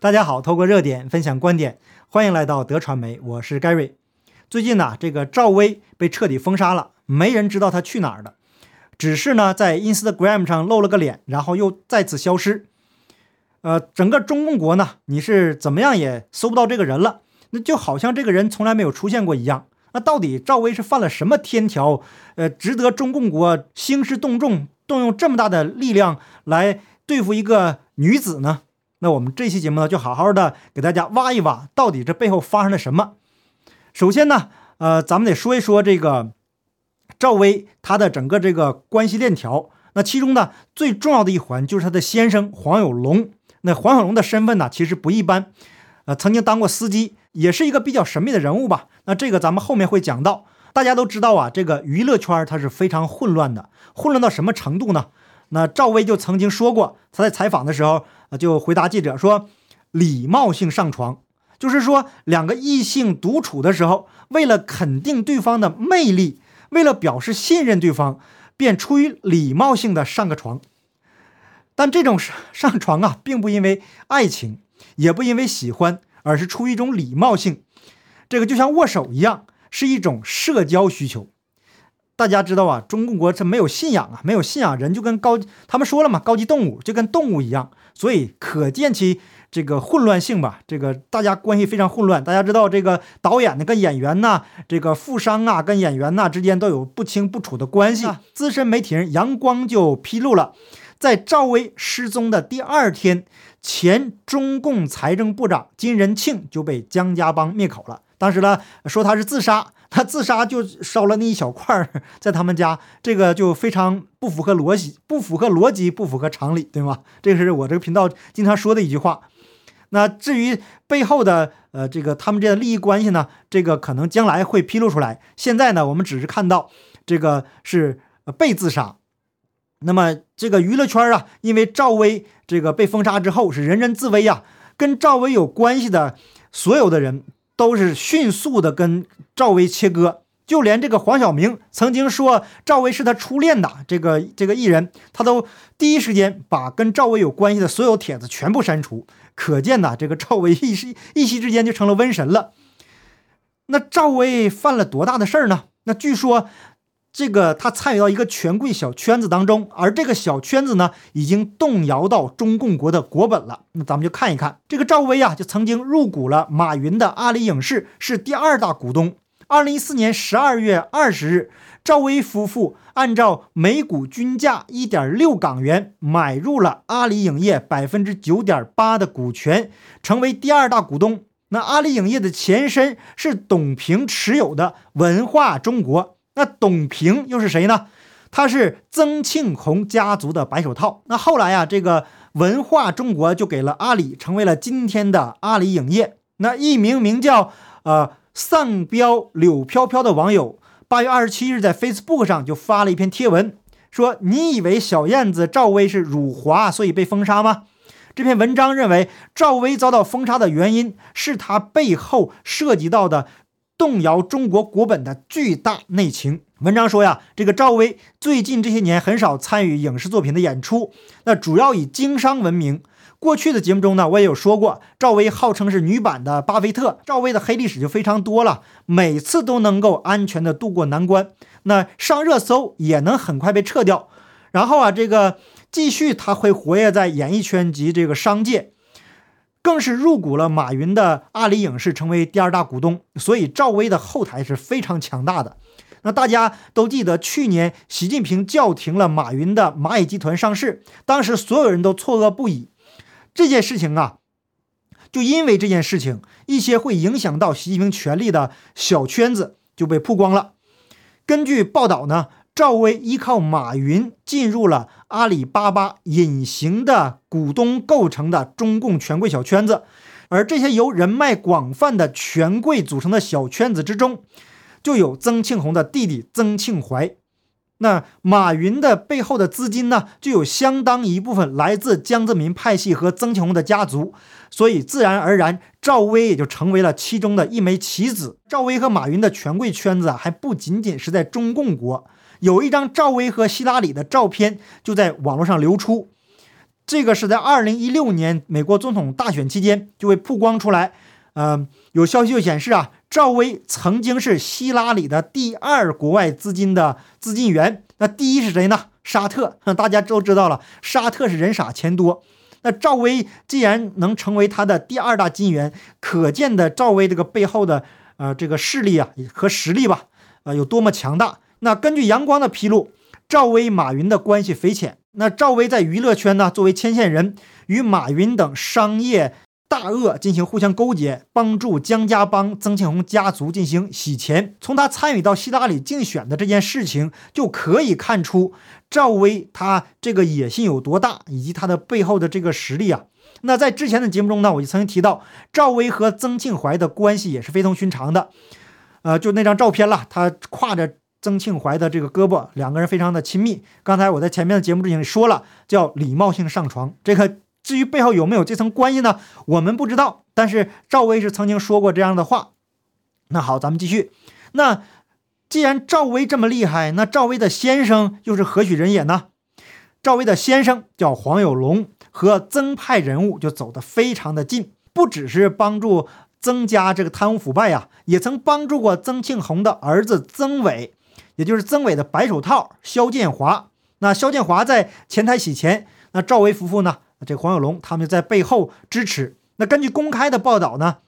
大家好，透过热点分享观点，欢迎来到德传媒，我是 Gary。最近呢，这个赵薇被彻底封杀了，没人知道她去哪儿了，只是呢在 Instagram 上露了个脸，然后又再次消失。呃，整个中共国呢，你是怎么样也搜不到这个人了，那就好像这个人从来没有出现过一样。那到底赵薇是犯了什么天条？呃，值得中共国兴师动众，动用这么大的力量来对付一个女子呢？那我们这期节目呢，就好好的给大家挖一挖，到底这背后发生了什么。首先呢，呃，咱们得说一说这个赵薇她的整个这个关系链条。那其中呢，最重要的一环就是她的先生黄有龙。那黄有龙的身份呢，其实不一般，呃，曾经当过司机，也是一个比较神秘的人物吧。那这个咱们后面会讲到。大家都知道啊，这个娱乐圈它是非常混乱的，混乱到什么程度呢？那赵薇就曾经说过，她在采访的时候啊，就回答记者说，礼貌性上床，就是说两个异性独处的时候，为了肯定对方的魅力，为了表示信任对方，便出于礼貌性的上个床。但这种上上床啊，并不因为爱情，也不因为喜欢，而是出于一种礼貌性，这个就像握手一样。是一种社交需求，大家知道啊，中共国是没有信仰啊，没有信仰人就跟高，他们说了嘛，高级动物就跟动物一样，所以可见其这个混乱性吧。这个大家关系非常混乱。大家知道这个导演呢跟演员呐，这个富商啊跟演员呐之间都有不清不楚的关系。资深媒体人杨光就披露了，在赵薇失踪的第二天，前中共财政部长金仁庆就被江家帮灭口了。当时呢，说他是自杀，他自杀就烧了那一小块儿在他们家，这个就非常不符合逻辑，不符合逻辑，不符合常理，对吗？这是我这个频道经常说的一句话。那至于背后的呃这个他们这样的利益关系呢，这个可能将来会披露出来。现在呢，我们只是看到这个是被自杀。那么这个娱乐圈啊，因为赵薇这个被封杀之后，是人人自危呀，跟赵薇有关系的所有的人。都是迅速的跟赵薇切割，就连这个黄晓明曾经说赵薇是他初恋的这个这个艺人，他都第一时间把跟赵薇有关系的所有帖子全部删除。可见呐，这个赵薇一时一夕之间就成了瘟神了。那赵薇犯了多大的事儿呢？那据说。这个他参与到一个权贵小圈子当中，而这个小圈子呢，已经动摇到中共国的国本了。那咱们就看一看，这个赵薇啊，就曾经入股了马云的阿里影视，是第二大股东。二零一四年十二月二十日，赵薇夫妇按照每股均价一点六港元买入了阿里影业百分之九点八的股权，成为第二大股东。那阿里影业的前身是董平持有的文化中国。那董平又是谁呢？他是曾庆红家族的白手套。那后来啊，这个文化中国就给了阿里，成为了今天的阿里影业。那一名名叫呃丧彪柳飘飘的网友，八月二十七日在 Facebook 上就发了一篇贴文，说：“你以为小燕子赵薇是辱华，所以被封杀吗？”这篇文章认为，赵薇遭到封杀的原因是她背后涉及到的。动摇中国国本的巨大内情。文章说呀，这个赵薇最近这些年很少参与影视作品的演出，那主要以经商闻名。过去的节目中呢，我也有说过，赵薇号称是女版的巴菲特。赵薇的黑历史就非常多了，每次都能够安全的度过难关，那上热搜也能很快被撤掉。然后啊，这个继续他会活跃在演艺圈及这个商界。更是入股了马云的阿里影视，成为第二大股东。所以赵薇的后台是非常强大的。那大家都记得，去年习近平叫停了马云的蚂蚁集团上市，当时所有人都错愕不已。这件事情啊，就因为这件事情，一些会影响到习近平权力的小圈子就被曝光了。根据报道呢。赵薇依靠马云进入了阿里巴巴隐形的股东构成的中共权贵小圈子，而这些由人脉广泛的权贵组成的小圈子之中，就有曾庆红的弟弟曾庆怀。那马云的背后的资金呢，就有相当一部分来自江泽民派系和曾庆红的家族，所以自然而然，赵薇也就成为了其中的一枚棋子。赵薇和马云的权贵圈子啊，还不仅仅是在中共国。有一张赵薇和希拉里的照片就在网络上流出，这个是在二零一六年美国总统大选期间就被曝光出来。呃，有消息就显示啊，赵薇曾经是希拉里的第二国外资金的资金源。那第一是谁呢？沙特。大家都知道了，沙特是人傻钱多。那赵薇既然能成为他的第二大金源，可见的赵薇这个背后的呃这个势力啊和实力吧，呃有多么强大。那根据阳光的披露，赵薇马云的关系匪浅。那赵薇在娱乐圈呢，作为牵线人，与马云等商业大鳄进行互相勾结，帮助江家帮、曾庆红家族进行洗钱。从他参与到希拉里竞选的这件事情，就可以看出赵薇他这个野心有多大，以及他的背后的这个实力啊。那在之前的节目中呢，我就曾经提到，赵薇和曾庆怀的关系也是非同寻常的。呃，就那张照片了，他挎着。曾庆怀的这个胳膊，两个人非常的亲密。刚才我在前面的节目中已经说了，叫礼貌性上床。这个至于背后有没有这层关系呢？我们不知道。但是赵薇是曾经说过这样的话。那好，咱们继续。那既然赵薇这么厉害，那赵薇的先生又是何许人也呢？赵薇的先生叫黄有龙，和曾派人物就走得非常的近，不只是帮助曾家这个贪污腐败呀，也曾帮助过曾庆红的儿子曾伟。也就是曾伟的白手套肖建华，那肖建华在前台洗钱，那赵薇夫妇呢？这黄有龙他们在背后支持。那根据公开的报道呢，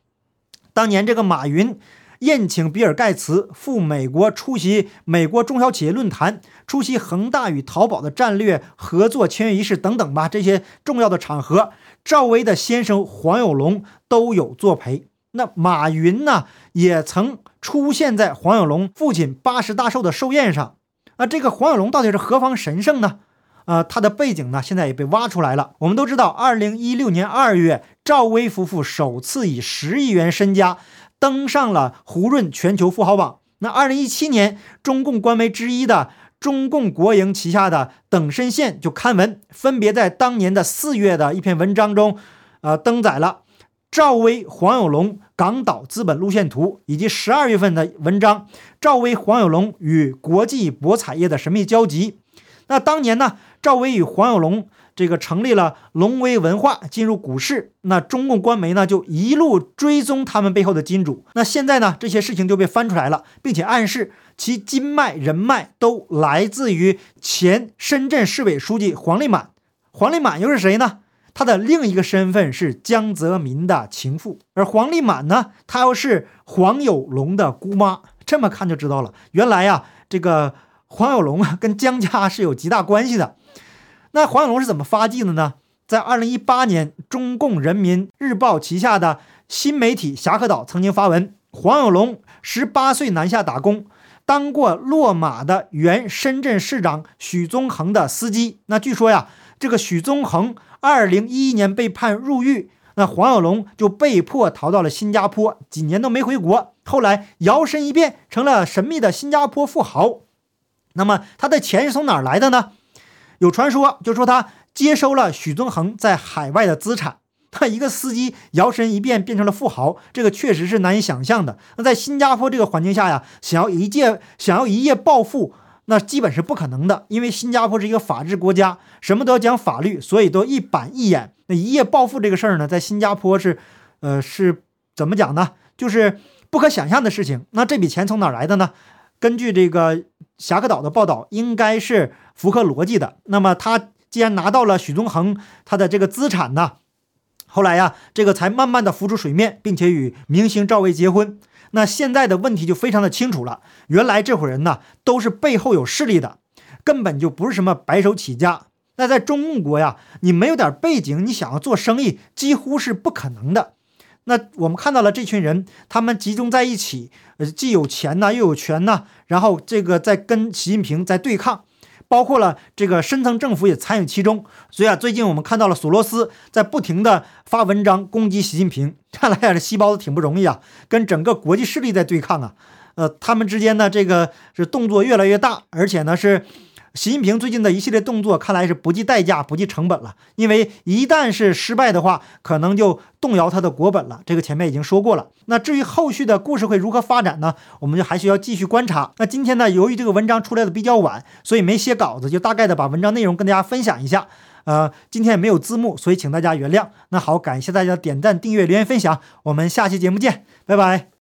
当年这个马云宴请比尔盖茨赴美国出席美国中小企业论坛，出席恒大与淘宝的战略合作签约仪式等等吧，这些重要的场合，赵薇的先生黄有龙都有作陪。那马云呢，也曾。出现在黄有龙父亲八十大寿的寿宴上，啊，这个黄有龙到底是何方神圣呢？啊，他的背景呢，现在也被挖出来了。我们都知道，二零一六年二月，赵薇夫妇首次以十亿元身家登上了胡润全球富豪榜。那二零一七年，中共官媒之一的中共国营旗下的等身线就刊文，分别在当年的四月的一篇文章中，呃，登载了。赵薇、黄有龙港岛资本路线图，以及十二月份的文章，赵薇、黄有龙与国际博彩业的神秘交集。那当年呢，赵薇与黄有龙这个成立了龙威文化，进入股市。那中共官媒呢，就一路追踪他们背后的金主。那现在呢，这些事情就被翻出来了，并且暗示其金脉人脉都来自于前深圳市委书记黄立满。黄立满又是谁呢？他的另一个身份是江泽民的情妇，而黄丽满呢，她又是黄有龙的姑妈。这么看就知道了，原来呀，这个黄有龙啊，跟江家是有极大关系的。那黄有龙是怎么发迹的呢？在二零一八年，中共人民日报旗下的新媒体侠客岛曾经发文，黄有龙十八岁南下打工，当过落马的原深圳市长许宗衡的司机。那据说呀，这个许宗衡。二零一一年被判入狱，那黄有龙就被迫逃到了新加坡，几年都没回国。后来摇身一变成了神秘的新加坡富豪。那么他的钱是从哪儿来的呢？有传说就说他接收了许宗衡在海外的资产。他一个司机摇身一变变成了富豪，这个确实是难以想象的。那在新加坡这个环境下呀，想要一夜想要一夜暴富。那基本是不可能的，因为新加坡是一个法治国家，什么都要讲法律，所以都一板一眼。那一夜暴富这个事儿呢，在新加坡是，呃，是怎么讲呢？就是不可想象的事情。那这笔钱从哪来的呢？根据这个侠客岛的报道，应该是符合逻辑的。那么他既然拿到了许宗衡他的这个资产呢，后来呀，这个才慢慢的浮出水面，并且与明星赵薇结婚。那现在的问题就非常的清楚了，原来这伙人呢都是背后有势力的，根本就不是什么白手起家。那在中共国呀，你没有点背景，你想要做生意几乎是不可能的。那我们看到了这群人，他们集中在一起，呃，既有钱呐，又有权呐，然后这个在跟习近平在对抗。包括了这个深层政府也参与其中，所以啊，最近我们看到了索罗斯在不停的发文章攻击习近平。看来啊，这细胞子挺不容易啊，跟整个国际势力在对抗啊。呃，他们之间呢，这个是动作越来越大，而且呢是。习近平最近的一系列动作，看来是不计代价、不计成本了。因为一旦是失败的话，可能就动摇他的国本了。这个前面已经说过了。那至于后续的故事会如何发展呢？我们就还需要继续观察。那今天呢，由于这个文章出来的比较晚，所以没写稿子，就大概的把文章内容跟大家分享一下。呃，今天也没有字幕，所以请大家原谅。那好，感谢大家点赞、订阅、留言、分享，我们下期节目见，拜拜。